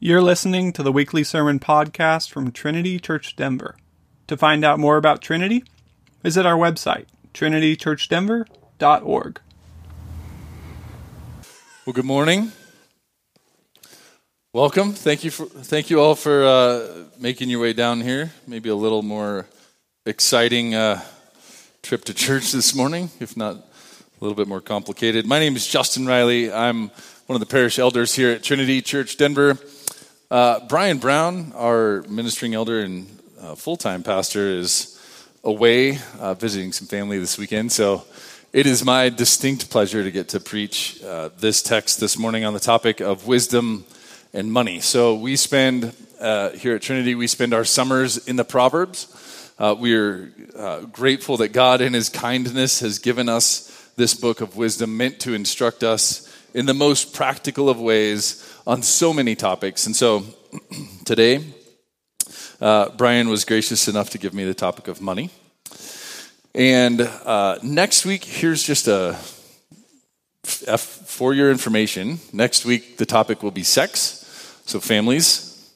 You're listening to the weekly sermon podcast from Trinity Church Denver. To find out more about Trinity, visit our website, trinitychurchdenver.org. Well, good morning. Welcome. Thank you for thank you all for uh, making your way down here. Maybe a little more exciting uh, trip to church this morning, if not a little bit more complicated. My name is Justin Riley. I'm one of the parish elders here at Trinity Church Denver. Uh, Brian Brown, our ministering elder and uh, full time pastor, is away uh, visiting some family this weekend. So it is my distinct pleasure to get to preach uh, this text this morning on the topic of wisdom and money. So we spend uh, here at Trinity, we spend our summers in the Proverbs. Uh, we are grateful that God, in His kindness, has given us this book of wisdom meant to instruct us in the most practical of ways on so many topics. And so today, uh, Brian was gracious enough to give me the topic of money. And uh, next week, here's just a F for your information. Next week, the topic will be sex. So, families,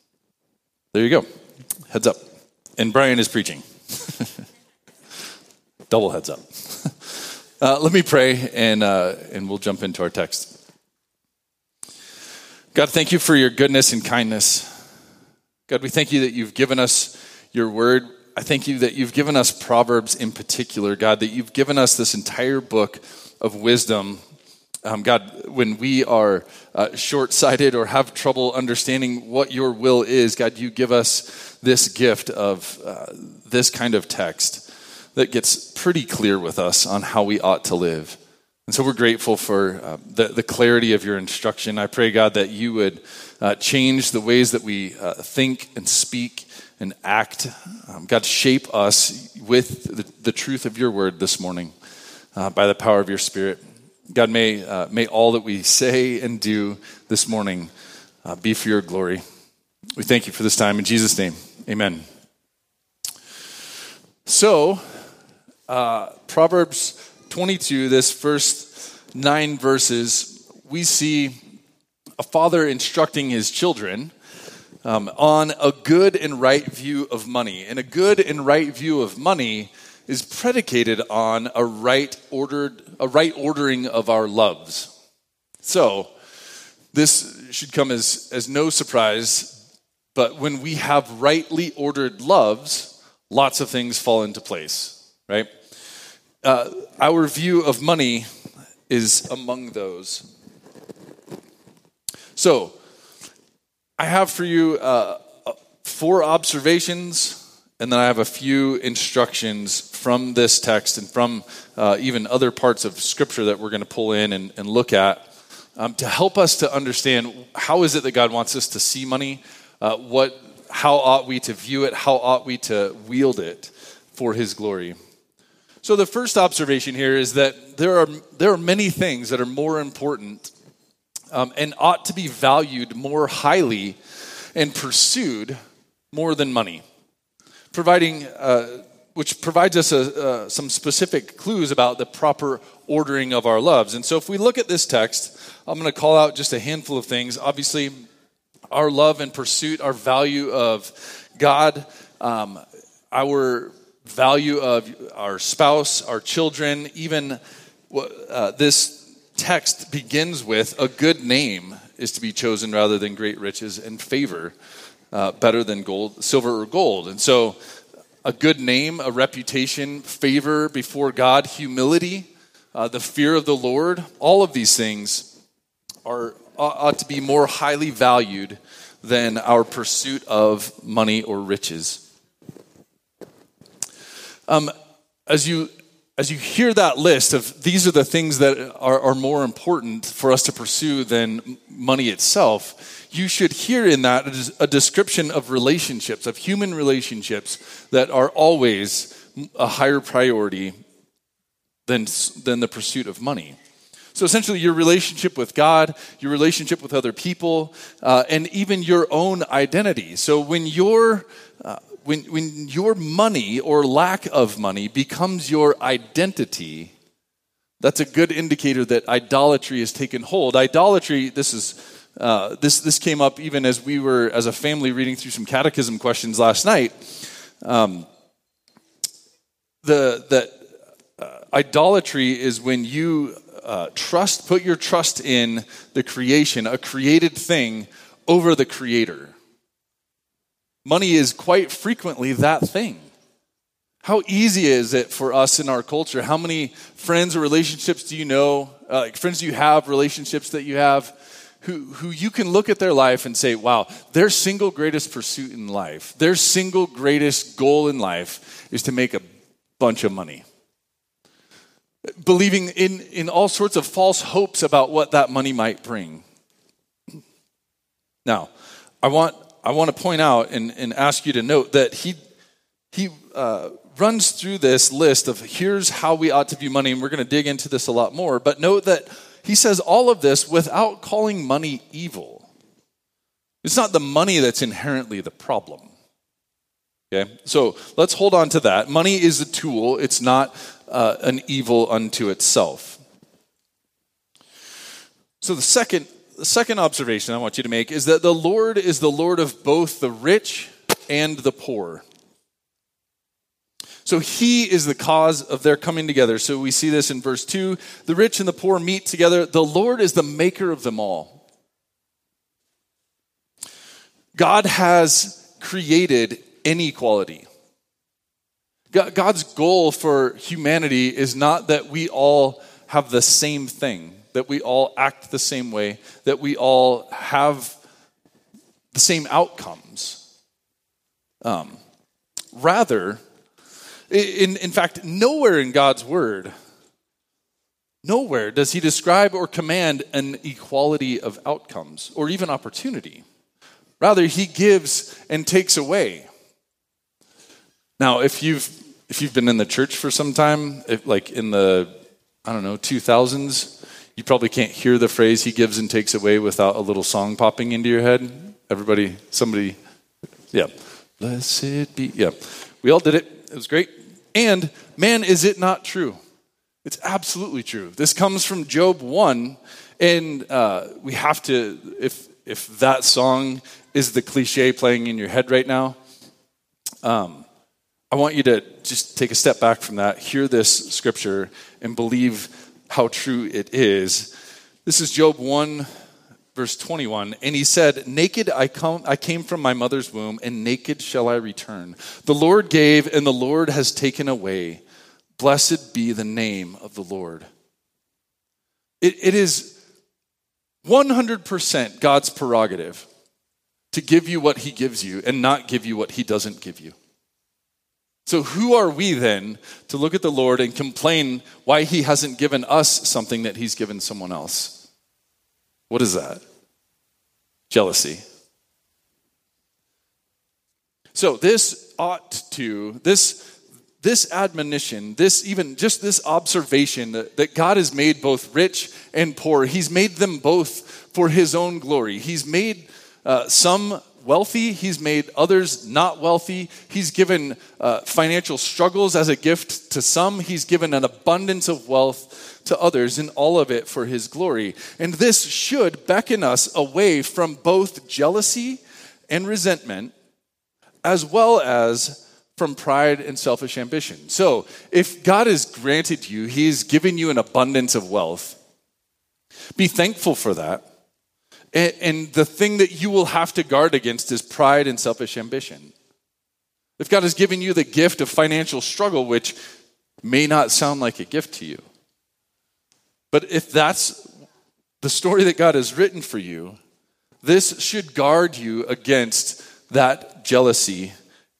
there you go. Heads up. And Brian is preaching. Double heads up. Uh, let me pray and, uh, and we'll jump into our text. God, thank you for your goodness and kindness. God, we thank you that you've given us your word. I thank you that you've given us Proverbs in particular, God, that you've given us this entire book of wisdom. Um, God, when we are uh, short sighted or have trouble understanding what your will is, God, you give us this gift of uh, this kind of text that gets pretty clear with us on how we ought to live. And so we're grateful for uh, the, the, clarity of your instruction. I pray, God, that you would uh, change the ways that we uh, think and speak and act. Um, God, shape us with the, the, truth of your word this morning uh, by the power of your spirit. God, may, uh, may all that we say and do this morning uh, be for your glory. We thank you for this time. In Jesus' name, amen. So, Proverbs 22, this first nine verses, we see a father instructing his children um, on a good and right view of money. And a good and right view of money is predicated on a right ordered, a right ordering of our loves. So, this should come as, as no surprise, but when we have rightly ordered loves, lots of things fall into place, right? Uh, our view of money is among those. So, I have for you uh, uh, four observations, and then I have a few instructions from this text and from uh, even other parts of Scripture that we're going to pull in and, and look at um, to help us to understand how is it that God wants us to see money, uh, what, how ought we to view it, how ought we to wield it for His glory. So the first observation here is that there are, there are many things that are more important um, and ought to be valued more highly and pursued more than money, providing, uh, which provides us a, uh, some specific clues about the proper ordering of our loves. And so if we look at this text, I'm going to call out just a handful of things. Obviously, our love and pursuit, our value of God, um, our value of our spouse, our children, even uh, this text begins with a good name is to be chosen rather than great riches and favor uh, better than gold, silver or gold. And so, a good name, a reputation, favor before God, humility, uh, the fear of the Lord, all of these things are ought to be more highly valued than our pursuit of money or riches. Um, as you as you hear that list of these are the things that are, are, more important for us to pursue than money itself, you should hear in that a description of relationships, of human relationships that are always a higher priority than, than the pursuit of money. So essentially, your relationship with God, your relationship with other people, uh, and even your own identity. So when you're uh, when, when your money or lack of money becomes your identity, that's a good indicator that idolatry has taken hold. Idolatry, this is uh, this, this came up even as we were, as a family, reading through some catechism questions last night. Um, the, that uh, idolatry is when you uh, trust, put your trust in the creation, a created thing, over the creator. Money is quite frequently that thing. How easy is it for us in our culture? How many friends or relationships do you know, uh, like friends you have, relationships that you have, who, who you can look at their life and say, wow, their single greatest pursuit in life, their single greatest goal in life is to make a bunch of money. Believing in, in all sorts of false hopes about what that money might bring. Now, I want, I want to point out and, and ask you to note that he, he uh, runs through this list of here's how we ought to view money, and we're going to dig into this a lot more. But note that he says all of this without calling money evil. It's not the money that's inherently the problem. Okay? So let's hold on to that. Money is a tool, it's not uh, an evil unto itself. So the second, the second observation I want you to make is that the Lord is the Lord of both the rich and the poor. So he is the cause of their coming together. So we see this in verse 2. The rich and the poor meet together. The Lord is the maker of them all. God has created inequality. God's goal for humanity is not that we all have the same thing, that we all act the same way, that we all have the same outcomes. Um, rather, in, in fact, nowhere in God's word, nowhere does he describe or command an equality of outcomes or even opportunity. Rather, he gives and takes away. Now, if you've if you've been in the church for some time, if, like in the I don't know 2000s, you probably can't hear the phrase "He gives and takes away" without a little song popping into your head. Everybody, somebody, yeah, blessed be, yeah, we all did it. It was great. And man, is it not true? It's absolutely true. This comes from Job 1, and uh, we have to, if, if that song is the cliche playing in your head right now, um, I want you to just take a step back from that, hear this scripture, and believe how true it is. This is Job 1, verse 21 and he said naked I, come, I came from my mother's womb and naked shall i return. The lord gave and the lord has taken away. Blessed be the name of the lord. It, it is 100% god's prerogative to give you what he gives you and not give you what he doesn't give you so, who are we then to look at the Lord and complain why He hasn't given us something that He's given someone else? What is that? Jealousy. So this ought to, this, this admonition, this even just this observation that, that God has made both rich and poor, He's made them both for His own glory. He's made uh, some wealthy, He's made others not wealthy. He's given uh, financial struggles as a gift to some, He's given an abundance of wealth to others, and all of it for his glory. And this should beckon us away from both jealousy and resentment, as well as from pride and selfish ambition. So, if God has granted you, He's given you an abundance of wealth, be thankful for that. And the thing that you will have to guard against is pride and selfish ambition. If God has given you the gift of financial struggle, which may not sound like a gift to you, but if that's the story that God has written for you, this should guard you against that jealousy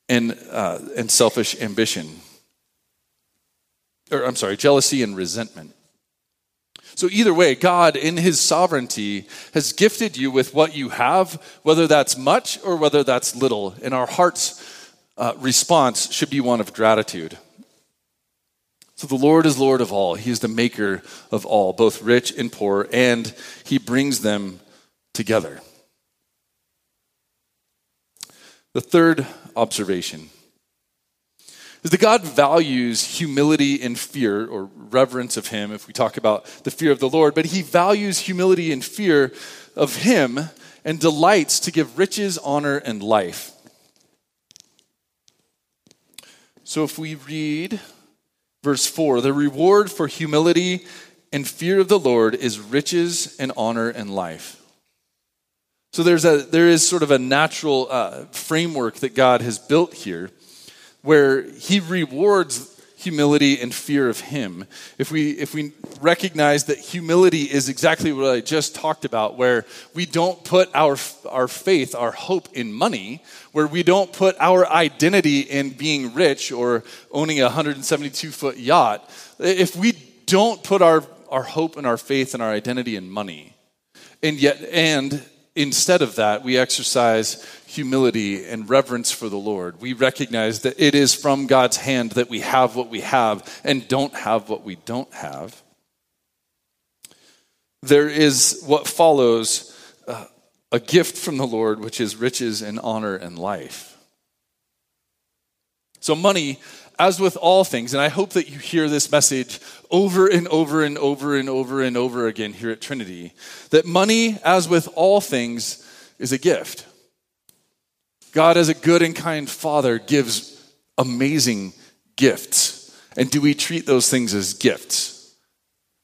and, uh, and selfish ambition. Or, I'm sorry, jealousy and resentment. So, either way, God, in His sovereignty, has gifted you with what you have, whether that's much or whether that's little. And our heart's uh, response should be one of gratitude. So the Lord is Lord of all. He is the maker of all, both rich and poor, and he brings them together. The third observation is that God values humility and fear, or reverence of Him, if we talk about the fear of the Lord, but He values humility and fear of Him and delights to give riches, honor, and life. So if we read verse 4, the reward for humility and fear of the Lord is riches and honor and life. So there's a, there is sort of a natural uh, framework that God has built here where he rewards humility and fear of him. If we if we recognize that humility is exactly what i just talked about where we don't put our our faith our hope in money where we don't put our identity in being rich or owning a 172 foot yacht if we don't put our our hope and our faith and our identity in money and yet and instead of that we exercise humility and reverence for the Lord. We recognize that it is from God's hand that we have what we have and don't have what we don't have. There is what follows uh, a gift from the Lord, which is riches and honor and life. So, money, as with all things, and I hope that you hear this message over and over and over and over and over again here at Trinity, that money, as with all things, is a gift. God, as a good and kind father, gives amazing gifts. And do we treat those things as gifts?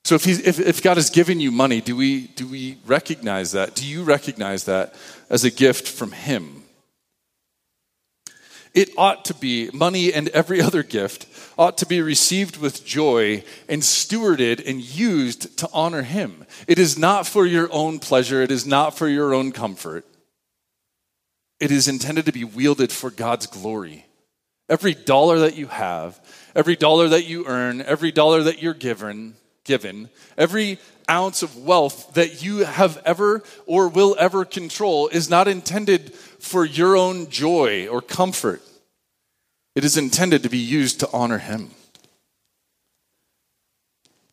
So if, if, if God has given you money, do we, do we recognize that? Do you recognize that as a gift from Him? It ought to be, money and every other gift ought to be received with joy and stewarded and used to honor Him. It is not for your own pleasure, it is not for your own comfort. It is intended to be wielded for God's glory. Every dollar that you have, every dollar that you earn, every dollar that you're given, given, every ounce of wealth that you have ever or will ever control is not intended for your own joy or comfort. It is intended to be used to honor Him.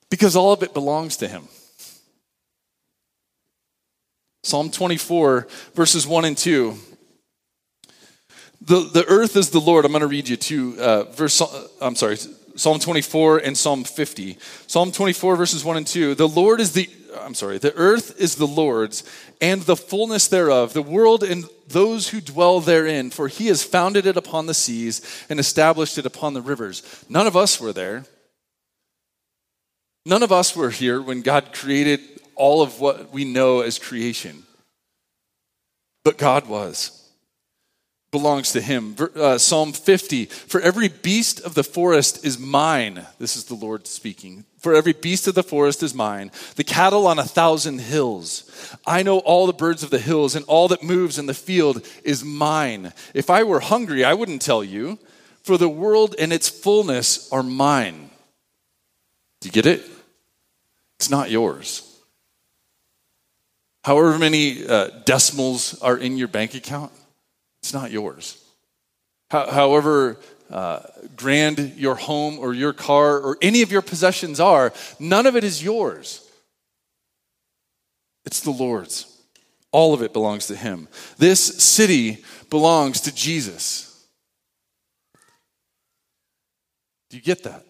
Because all of it belongs to Him. Psalm 24, verses 1 and 2 the, the earth is the Lord. I'm going to read you two uh, verse. I'm sorry, Psalm 24 and Psalm 50. Psalm 24 verses 1 and 2. The Lord is the. I'm sorry. The earth is the Lord's and the fullness thereof, the world and those who dwell therein. For He has founded it upon the seas and established it upon the rivers. None of us were there. None of us were here when God created all of what we know as creation. But God was belongs to him. Uh, Psalm 50 For every beast of the forest is mine. This is the Lord speaking. For every beast of the forest is mine, the cattle on a thousand hills. I know all the birds of the hills, and all that moves in the field is mine. If I were hungry, I wouldn't tell you, for the world and its fullness are mine. Do you get it? It's not yours. However many uh, decimals are in your bank account, it's not yours. However uh, grand your home or your car or any of your possessions are, none of it is yours. It's the Lord's. All of it belongs to Him. This city belongs to Jesus. Do you get that?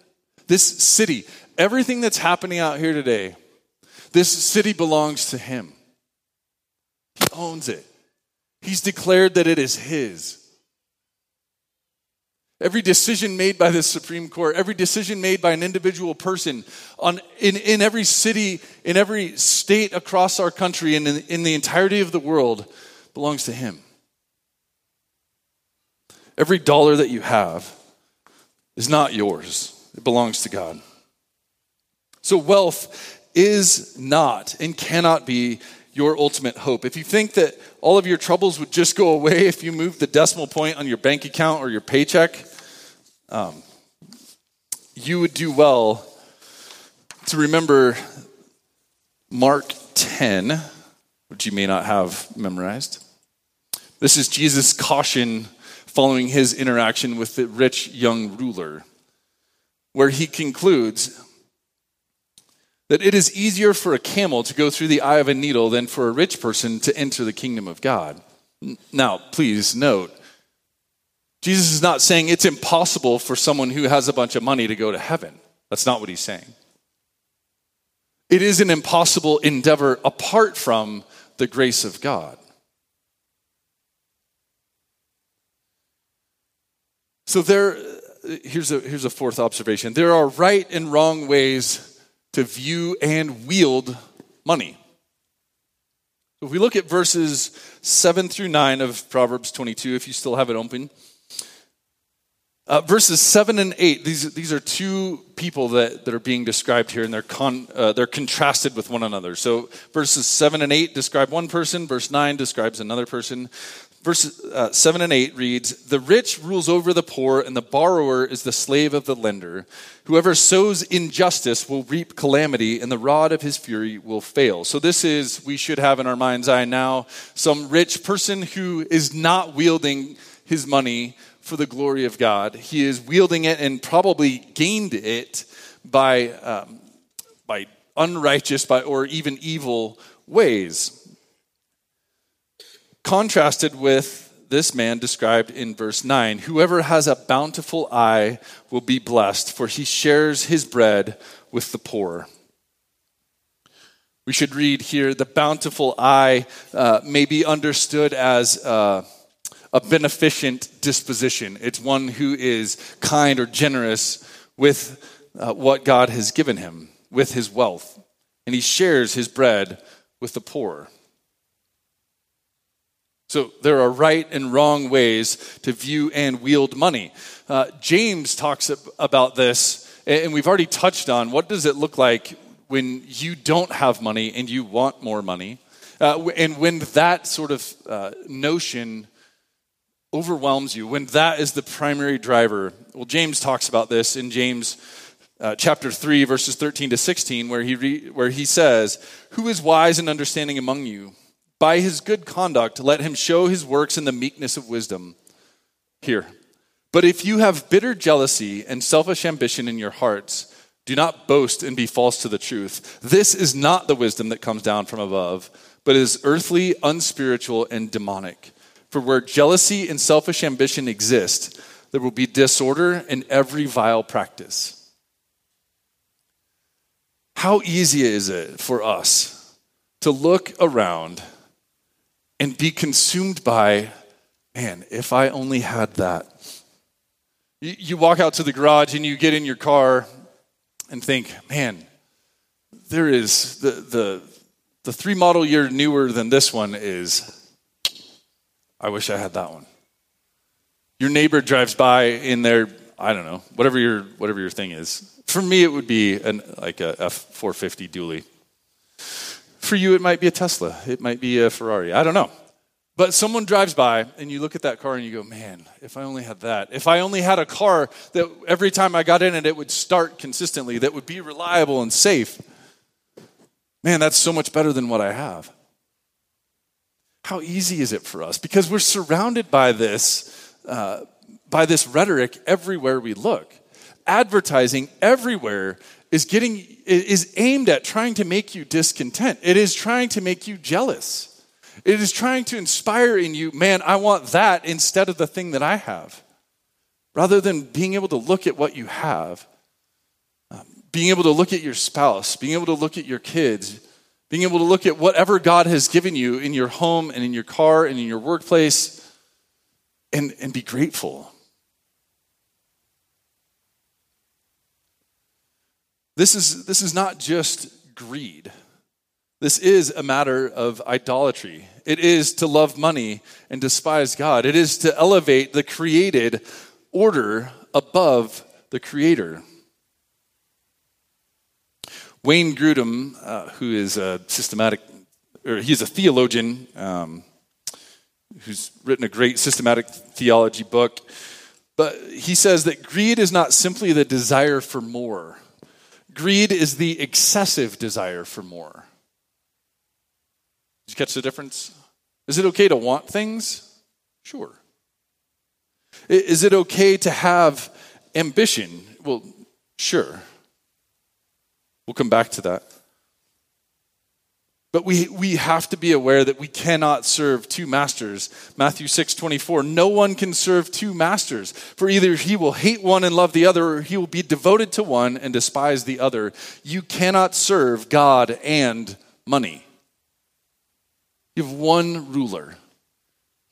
This city, everything that's happening out here today, this city belongs to Him. He owns it. He's declared that it is His. Every decision made by the Supreme Court, every decision made by an individual person on, in, in every city, in every state across our country, and in, in the entirety of the world belongs to Him. Every dollar that you have is not yours, it belongs to God. So, wealth is not and cannot be your ultimate hope. If you think that all of your troubles would just go away if you moved the decimal point on your bank account or your paycheck, um, you would do well to remember Mark 10, which you may not have memorized. This is Jesus' caution following his interaction with the rich young ruler, where he concludes that it is easier for a camel to go through the eye of a needle than for a rich person to enter the kingdom of God. Now, please note, Jesus is not saying it's impossible for someone who has a bunch of money to go to heaven. That's not what he's saying. It is an impossible endeavor apart from the grace of God. So there here's a here's a fourth observation. There are right and wrong ways to view and wield money. If we look at verses 7 through 9 of Proverbs 22, if you still have it open, uh, verses 7 and 8, these, these are two people that, that are being described here, and they're, con, uh, they're contrasted with one another. So verses 7 and 8 describe one person, verse 9 describes another person. Verse uh, 7 and 8 reads The rich rules over the poor, and the borrower is the slave of the lender. Whoever sows injustice will reap calamity, and the rod of his fury will fail. So, this is, we should have in our mind's eye now, some rich person who is not wielding his money for the glory of God. He is wielding it and probably gained it by, um, by unrighteous by, or even evil ways contrasted with this man described in verse 9 Whoever has a bountiful eye will be blessed, for he shares his bread with the poor. We should read here the bountiful eye uh, may be understood as uh, a beneficent disposition. It's one who is kind or generous with uh, what God has given him, with his wealth. And he shares his bread with the poor. So there are right and wrong ways to view and wield money. Uh, James talks about this, and we've already touched on what does it look like when you don't have money and you want more money, uh, and when that sort of uh, notion overwhelms you, when that is the primary driver. Well, James talks about this in James. Uh, chapter 3 verses 13 to 16 where he, re- where he says who is wise and understanding among you by his good conduct, let him show his works in the meekness of wisdom. Here. But if you have bitter jealousy and selfish ambition in your hearts, do not boast and be false to the truth. This is not the wisdom that comes down from above, but is earthly, unspiritual, and demonic. For where jealousy and selfish ambition exist, there will be disorder in every vile practice. How easy is it for us to look around and be consumed by, man, if I only had that. You, walk out to the garage and you get in your car and think, man, there is the, the, the three model year newer than this one is, I wish I had that one. Your neighbor drives by in their, I don't know, whatever your, whatever your thing is. For me, it would be an, like a F450 dually. For you, it might be a Tesla, it might be a Ferrari. I don't know. But someone drives by and you look at that car and you go, man, if I only had that. If I only had a car that every time I got in it, it would start consistently, that would be reliable and safe. Man, that's so much better than what I have. How easy is it for us? Because we're surrounded by this, uh, by this rhetoric everywhere we look. Advertising everywhere is getting is aimed at trying to make you discontent. It is trying to make you jealous. It is trying to inspire in you, man, I want that instead of the thing that I have. Rather than being able to look at what you have, um, being able to look at your spouse, being able to look at your kids, being able to look at whatever God has given you in your home and in your car and in your workplace and, and be grateful. This is, this is not just greed. This is a matter of idolatry. It is to love money and despise God. It is to elevate the created order above the creator. Wayne Grudem, uh, who is a systematic, or he's a theologian um, who's written a great systematic theology book, but he says that greed is not simply the desire for more Greed is the excessive desire for more. Did you catch the difference? Is it okay to want things? Sure. Is it okay to have ambition? Well, sure. We'll come back to that. But we, we have to be aware that we cannot serve two masters. Matthew 6 24, no one can serve two masters, for either he will hate one and love the other, or he will be devoted to one and despise the other. You cannot serve God and money. You have one ruler,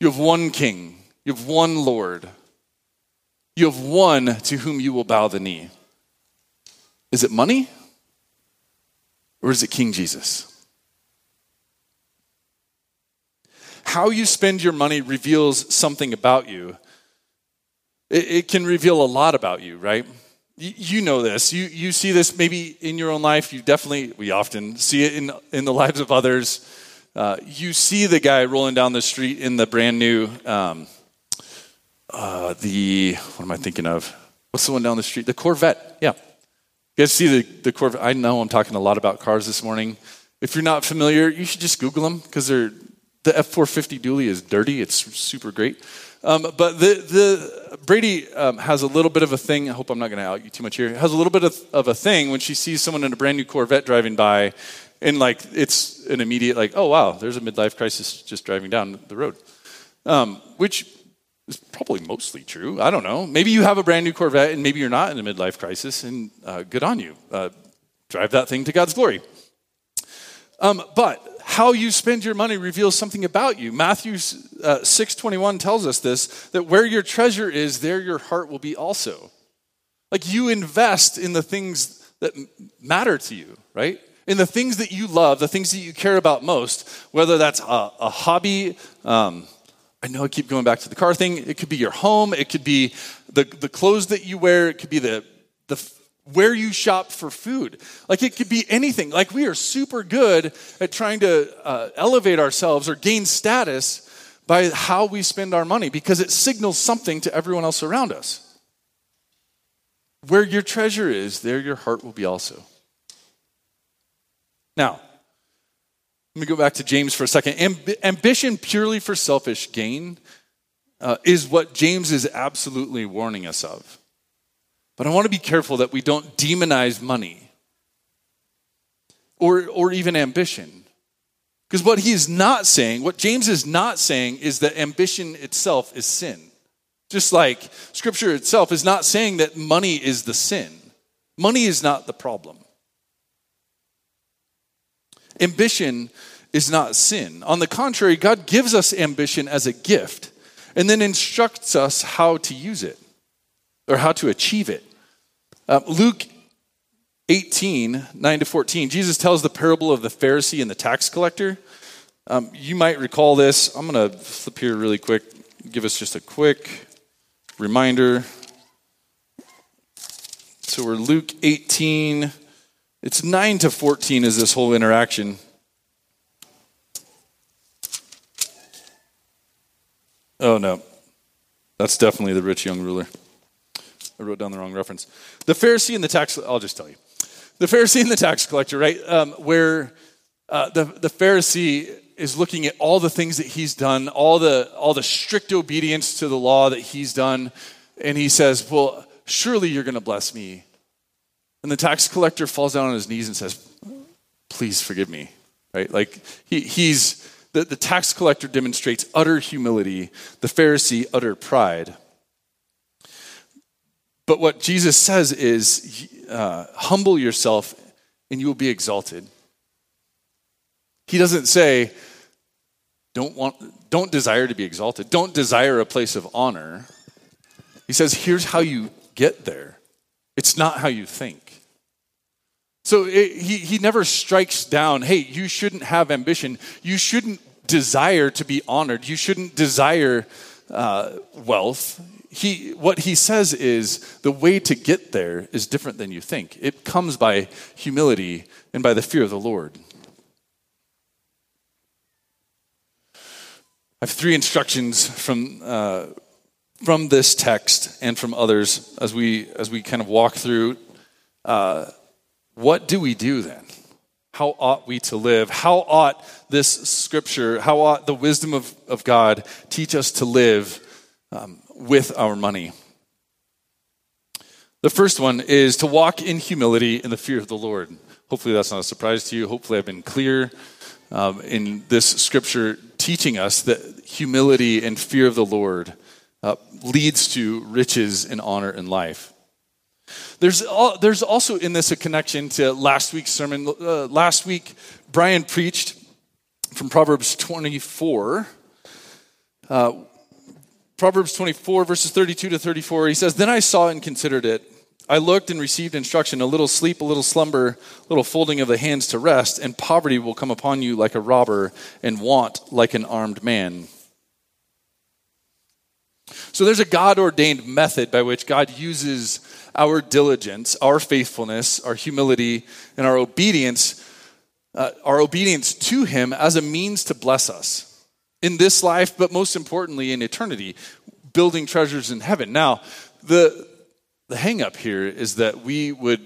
you have one king, you have one Lord, you have one to whom you will bow the knee. Is it money or is it King Jesus? How you spend your money reveals something about you. It, it can reveal a lot about you, right? You, know this. You, you see this maybe in your own life. You definitely, we often see it in, in the lives of others. Uh, you see the guy rolling down the street in the brand new, um, uh, the, what am I thinking of? What's the one down the street? The Corvette. Yeah. You guys see the, the Corvette? I know I'm talking a lot about cars this morning. If you're not familiar, you should just Google them because they're the F 450 dually is dirty, it's super great. Um, but the, the Brady um, has a little bit of a thing. I hope I'm not going to out you too much here. Has a little bit of, of a thing when she sees someone in a brand new Corvette driving by, and like it's an immediate like, oh wow, there's a midlife crisis just driving down the road, um, which is probably mostly true. I don't know. Maybe you have a brand new Corvette, and maybe you're not in a midlife crisis, and uh, good on you. Uh, drive that thing to God's glory. Um, but how you spend your money reveals something about you. Matthew uh, 6:21 tells us this that where your treasure is there your heart will be also. Like you invest in the things that matter to you, right? In the things that you love, the things that you care about most, whether that's a, a hobby, um, I know I keep going back to the car thing. It could be your home. It could be the, the clothes that you wear. It could be the, the where you shop for food. Like it could be anything. Like we are super good at trying to uh, elevate ourselves or gain status by how we spend our money because it signals something to everyone else around us. Where your treasure is, there your heart will be also. Now, let me go back to James for a second. Amb- ambition purely for selfish gain uh, is what James is absolutely warning us of. But I want to be careful that we don't demonize money or, or even ambition. Because what he is not saying, what James is not saying, is that ambition itself is sin. Just like scripture itself is not saying that money is the sin, money is not the problem. Ambition is not sin. On the contrary, God gives us ambition as a gift and then instructs us how to use it or how to achieve it. Uh, Luke 18, 9 to 14, Jesus tells the parable of the Pharisee and the tax collector. Um, you might recall this. I'm going to flip here really quick, give us just a quick reminder. So we're Luke 18. It's 9 to 14 is this whole interaction. Oh, no. That's definitely the rich young ruler. I wrote down the wrong reference. The Pharisee and the tax, I'll just tell you. The Pharisee and the tax collector, right? Um, where uh, the, the Pharisee is looking at all the things that he's done, all the, all the strict obedience to the law that he's done, and he says, Well, surely you're going to bless me. And the tax collector falls down on his knees and says, Please forgive me, right? Like he, he's, the, the tax collector demonstrates utter humility, the Pharisee, utter pride. But what Jesus says is uh, humble yourself and you will be exalted. He doesn't say, don't, want, don't desire to be exalted, don't desire a place of honor. He says, here's how you get there. It's not how you think. So it, he, he never strikes down, hey, you shouldn't have ambition. You shouldn't desire to be honored. You shouldn't desire uh, wealth he, what he says is the way to get there is different than you think. It comes by humility and by the fear of the Lord. I have three instructions from, uh, from this text and from others as we, as we kind of walk through. Uh, what do we do then? How ought we to live? How ought this scripture, how ought the wisdom of, of God teach us to live um, with our money. The first one is to walk in humility in the fear of the Lord. Hopefully, that's not a surprise to you. Hopefully, I've been clear. um, in this scripture teaching us that humility and fear of the Lord uh, leads to riches and honor in life. There's, there's also in this a connection to last week's sermon. Uh, last week, Brian preached from Proverbs 24. Uh, Proverbs 24, verses 32 to 34, he says, Then I saw and considered it. I looked and received instruction a little sleep, a little slumber, a little folding of the hands to rest, and poverty will come upon you like a robber, and want like an armed man. So there's a God ordained method by which God uses our diligence, our faithfulness, our humility, and our obedience, uh, our obedience to Him as a means to bless us in this life, but most importantly in eternity, building treasures in heaven. Now, the, the hang up here is that we would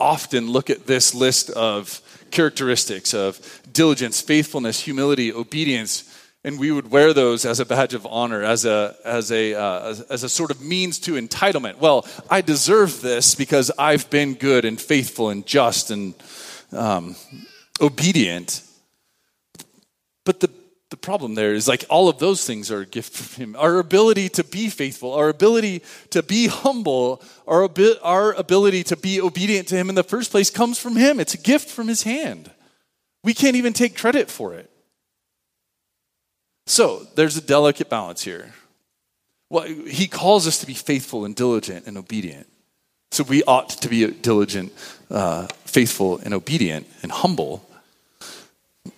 often look at this list of characteristics of diligence, faithfulness, humility, obedience, and we would wear those as a badge of honor, as a, as a, uh, as a sort of means to entitlement. Well, I deserve this because I've been good and faithful and just and um, obedient. Problem there is like all of those things are a gift from him. Our ability to be faithful our ability to be humble our, our ability to be obedient to him in the first place comes from him. It's a gift from his hand. We can't even take credit for it. So there's a delicate balance here. Well, he calls us to be faithful and diligent and obedient. So we ought to be diligent uh, faithful and obedient and humble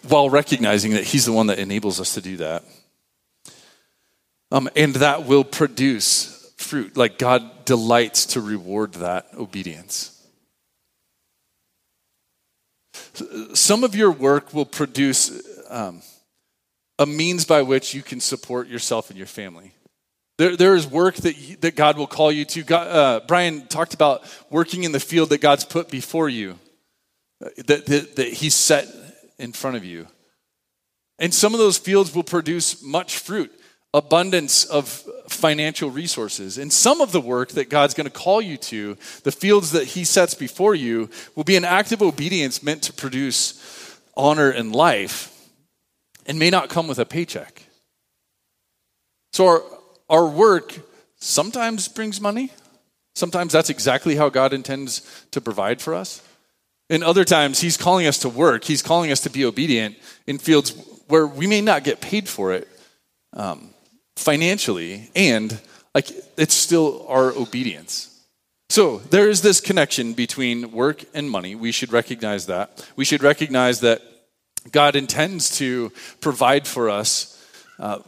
while recognizing that He's the one that enables us to do that. Um, and that will produce fruit. Like God delights to reward that obedience. Some of your work will produce um, a means by which you can support yourself and your family. There, there is work that, that God will call you to. God, uh, Brian talked about working in the field that God's put before you, uh, that, that, that He's set in front of you. And some of those fields will produce much fruit, abundance of financial resources. And some of the work that God's going to call you to, the fields that He sets before you, will be an act of obedience meant to produce honor and life and may not come with a paycheck. So our, our work sometimes brings money. Sometimes that's exactly how God intends to provide for us. In other times, he's calling us to work. He's calling us to be obedient in fields where we may not get paid for it um, financially, and like it's still our obedience. So there is this connection between work and money. We should recognize that. We should recognize that God intends to provide for us uh,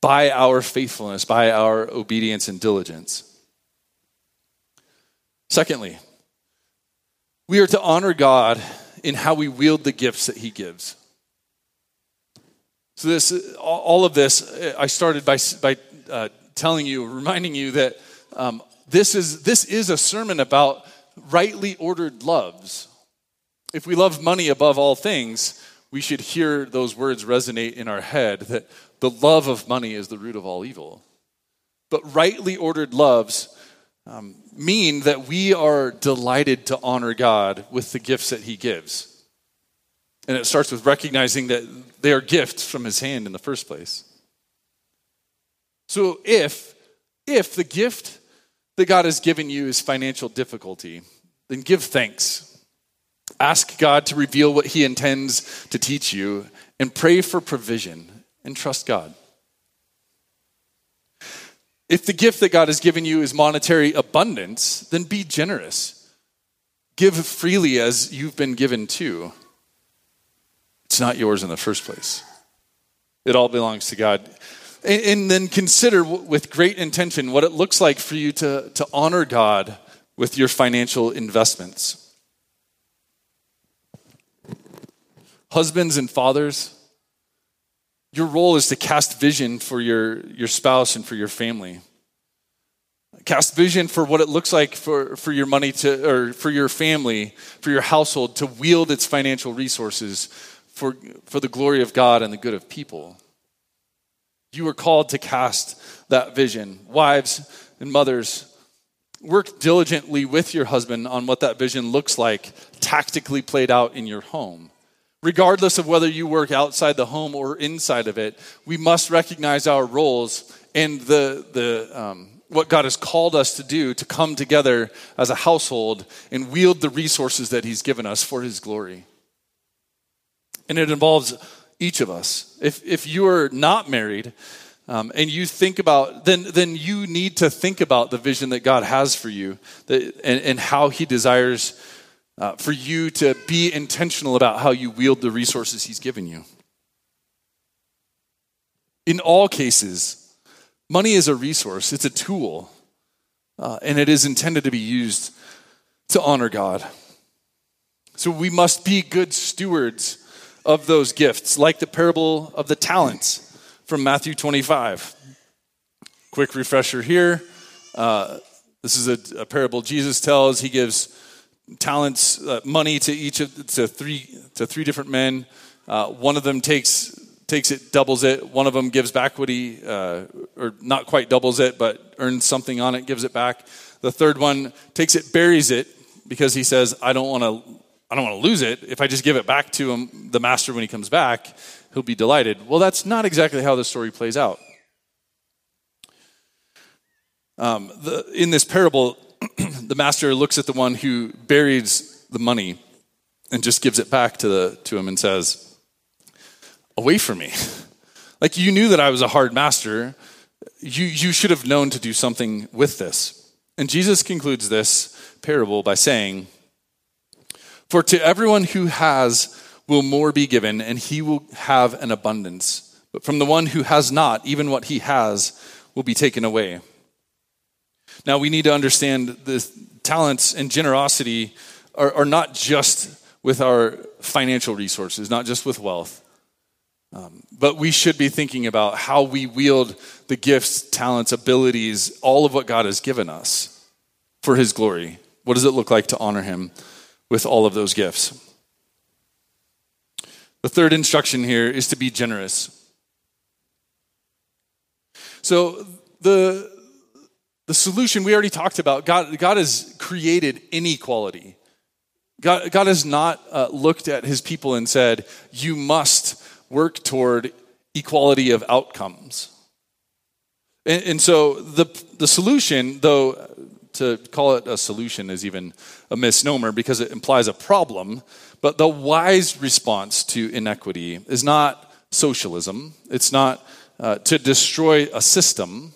by our faithfulness, by our obedience and diligence. Secondly, we are to honor God in how we wield the gifts that He gives. So, this, all of this, I started by, by uh, telling you, reminding you that um, this, is, this is a sermon about rightly ordered loves. If we love money above all things, we should hear those words resonate in our head that the love of money is the root of all evil. But rightly ordered loves um, mean that we are delighted to honor God with the gifts that He gives. And it starts with recognizing that they are gifts from His hand in the first place. So if, if the gift that God has given you is financial difficulty, then give thanks. Ask God to reveal what He intends to teach you and pray for provision and trust God. If the gift that God has given you is monetary abundance, then be generous. Give freely as you've been given too. It's not yours in the first place, it all belongs to God. And, and then consider with great intention what it looks like for you to, to honor God with your financial investments. Husbands and fathers, your role is to cast vision for your, your spouse and for your family. Cast vision for what it looks like for, for your money to, or for your family, for your household to wield its financial resources for, for the glory of God and the good of people. You are called to cast that vision. Wives and mothers, work diligently with your husband on what that vision looks like, tactically played out in your home. Regardless of whether you work outside the home or inside of it, we must recognize our roles and the, the, um, what God has called us to do to come together as a household and wield the resources that He's given us for His glory. And it involves each of us. If, if you are not married um, and you think about, then, then you need to think about the vision that God has for you that, and, and how He desires uh, for you to be intentional about how you wield the resources He's given you. In all cases, money is a resource, it's a tool, uh, and it is intended to be used to honor God. So we must be good stewards of those gifts, like the parable of the talents from Matthew 25. Quick refresher here. Uh, this is a, a, parable Jesus tells. He gives talents, uh, money to each of to three to three different men. Uh, one of them takes takes it, doubles it. One of them gives back what he, uh, or not quite doubles it, but earns something on it, gives it back. The third one takes it, buries it, because he says, "I don't want to I don't want to lose it. If I just give it back to him, the master, when he comes back, he'll be delighted. Well, that's not exactly how the story plays out. Um, the, in this parable, the master looks at the one who buries the money and just gives it back to, the, to him and says, Away from me. like you knew that I was a hard master. You, you should have known to do something with this. And Jesus concludes this parable by saying, for to everyone who has will more be given, and he will have an abundance. But from the one who has not, even what he has will be taken away. Now we need to understand the talents and generosity are, are not just with our financial resources, not just with wealth. Um, but we should be thinking about how we wield the gifts, talents, abilities, all of what God has given us for His glory. What does it look like to honor Him? with all of those gifts. The third instruction here is to be generous. So the the solution we already talked about God, God has created inequality. God, God has not uh, looked at his people and said, You must work toward equality of outcomes. And, and so the, the solution, though to call it a solution is even a misnomer because it implies a problem. But the wise response to inequity is not socialism, it's not uh, to destroy a system,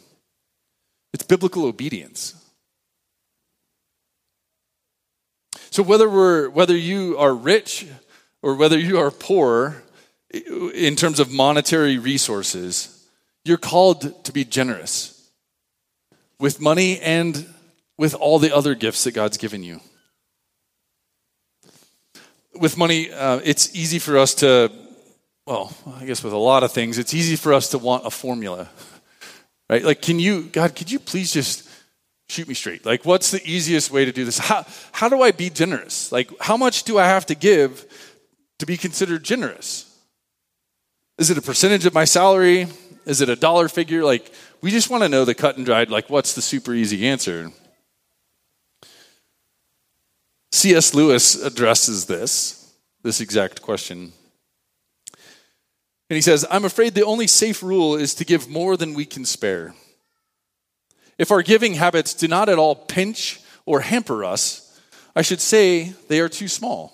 it's biblical obedience. So whether we're whether you are rich or whether you are poor in terms of monetary resources, you're called to be generous with money and with all the other gifts that God's given you. With money, uh, it's easy for us to, well, I guess with a lot of things, it's easy for us to want a formula, right? Like, can you, God, could you please just shoot me straight? Like, what's the easiest way to do this? How, how do I be generous? Like, how much do I have to give to be considered generous? Is it a percentage of my salary? Is it a dollar figure? Like, we just want to know the cut and dried, like, what's the super easy answer? C.S. Lewis addresses this, this exact question. And he says, I'm afraid the only safe rule is to give more than we can spare. If our giving habits do not at all pinch or hamper us, I should say they are too small.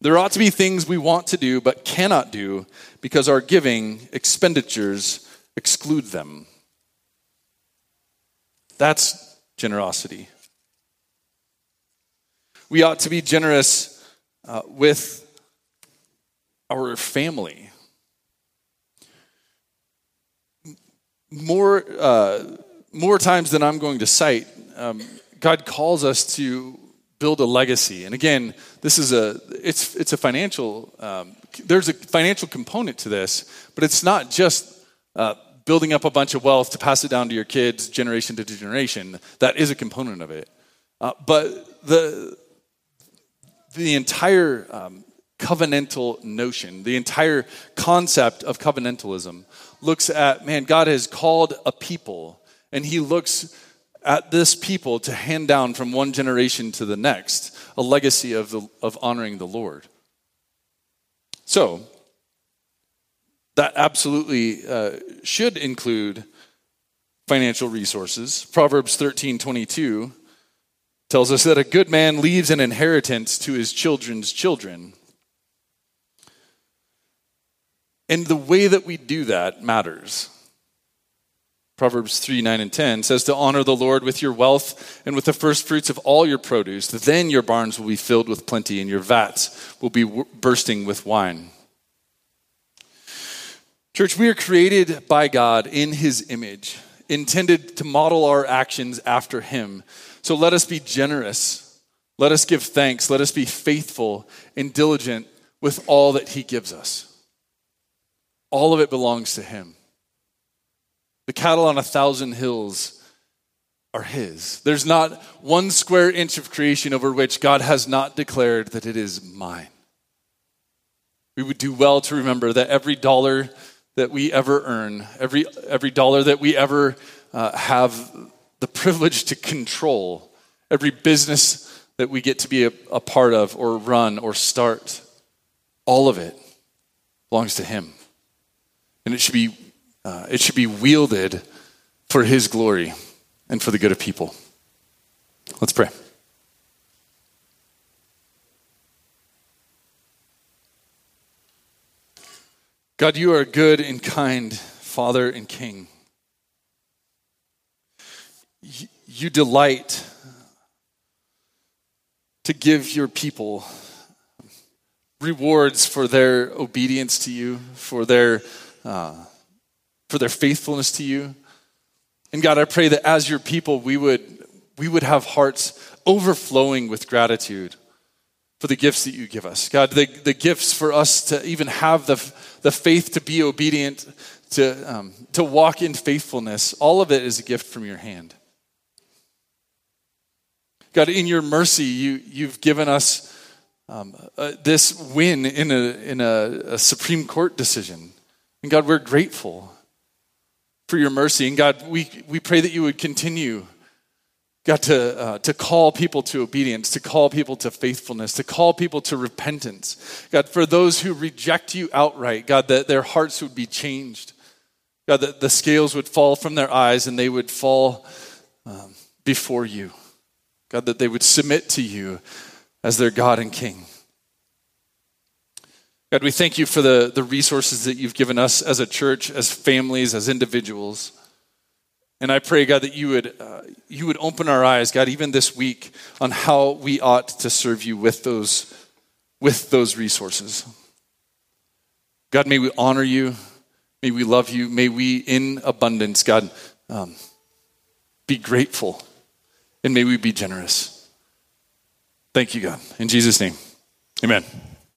There ought to be things we want to do but cannot do because our giving expenditures exclude them. That's generosity. We ought to be generous uh, with our family. More, uh, more times than I'm going to cite, um, God calls us to build a legacy. And again, this is a it's it's a financial um, there's a financial component to this, but it's not just uh, building up a bunch of wealth to pass it down to your kids generation to generation. That is a component of it, uh, but the the entire um, covenantal notion, the entire concept of covenantalism looks at man, God has called a people, and he looks at this people to hand down from one generation to the next a legacy of, the, of honoring the Lord. So, that absolutely uh, should include financial resources. Proverbs 13 22 tells us that a good man leaves an inheritance to his children's children. And the way that we do that matters. Proverbs 3 9 and 10 says to honor the Lord with your wealth and with the first fruits of all your produce. Then your barns will be filled with plenty and your vats will be bursting with wine. Church, we are created by God in his image, intended to model our actions after him. So let us be generous. Let us give thanks. Let us be faithful and diligent with all that he gives us. All of it belongs to him. The cattle on a thousand hills are His. There's not one square inch of creation over which God has not declared that it is mine. We would do well to remember that every dollar that we ever earn, every, every dollar that we ever uh, have the privilege to control, every business that we get to be a, a part of or run or start, all of it belongs to Him. And it should be uh, it should be wielded for His glory and for the good of people. Let's pray. God, you are good and kind Father and King. You delight to give your people rewards for their obedience to you, for their uh, for their faithfulness to you. And God, I pray that as your people, we would, we would have hearts overflowing with gratitude for the gifts that you give us. God, the, the gifts for us to even have the, the faith to be obedient, to, um, to walk in faithfulness, all of it is a gift from your hand. God, in your mercy, you, you've given us um, uh, this win in, a, in a, a Supreme Court decision. And God, we're grateful for your mercy. And God, we, we pray that you would continue, God, to, uh, to call people to obedience, to call people to faithfulness, to call people to repentance. God, for those who reject you outright, God, that their hearts would be changed. God, that the scales would fall from their eyes and they would fall um, before you. God, that they would submit to you as their God and King. God, we thank you for the, the resources that you've given us as a church, as families, as individuals. And I pray, God, that you would, uh, you would open our eyes, God, even this week, on how we ought to serve you with those, with those resources. God, may we honor you. May we love you. May we, in abundance, God, um, be grateful. And may we be generous. Thank you, God. In Jesus' name, amen.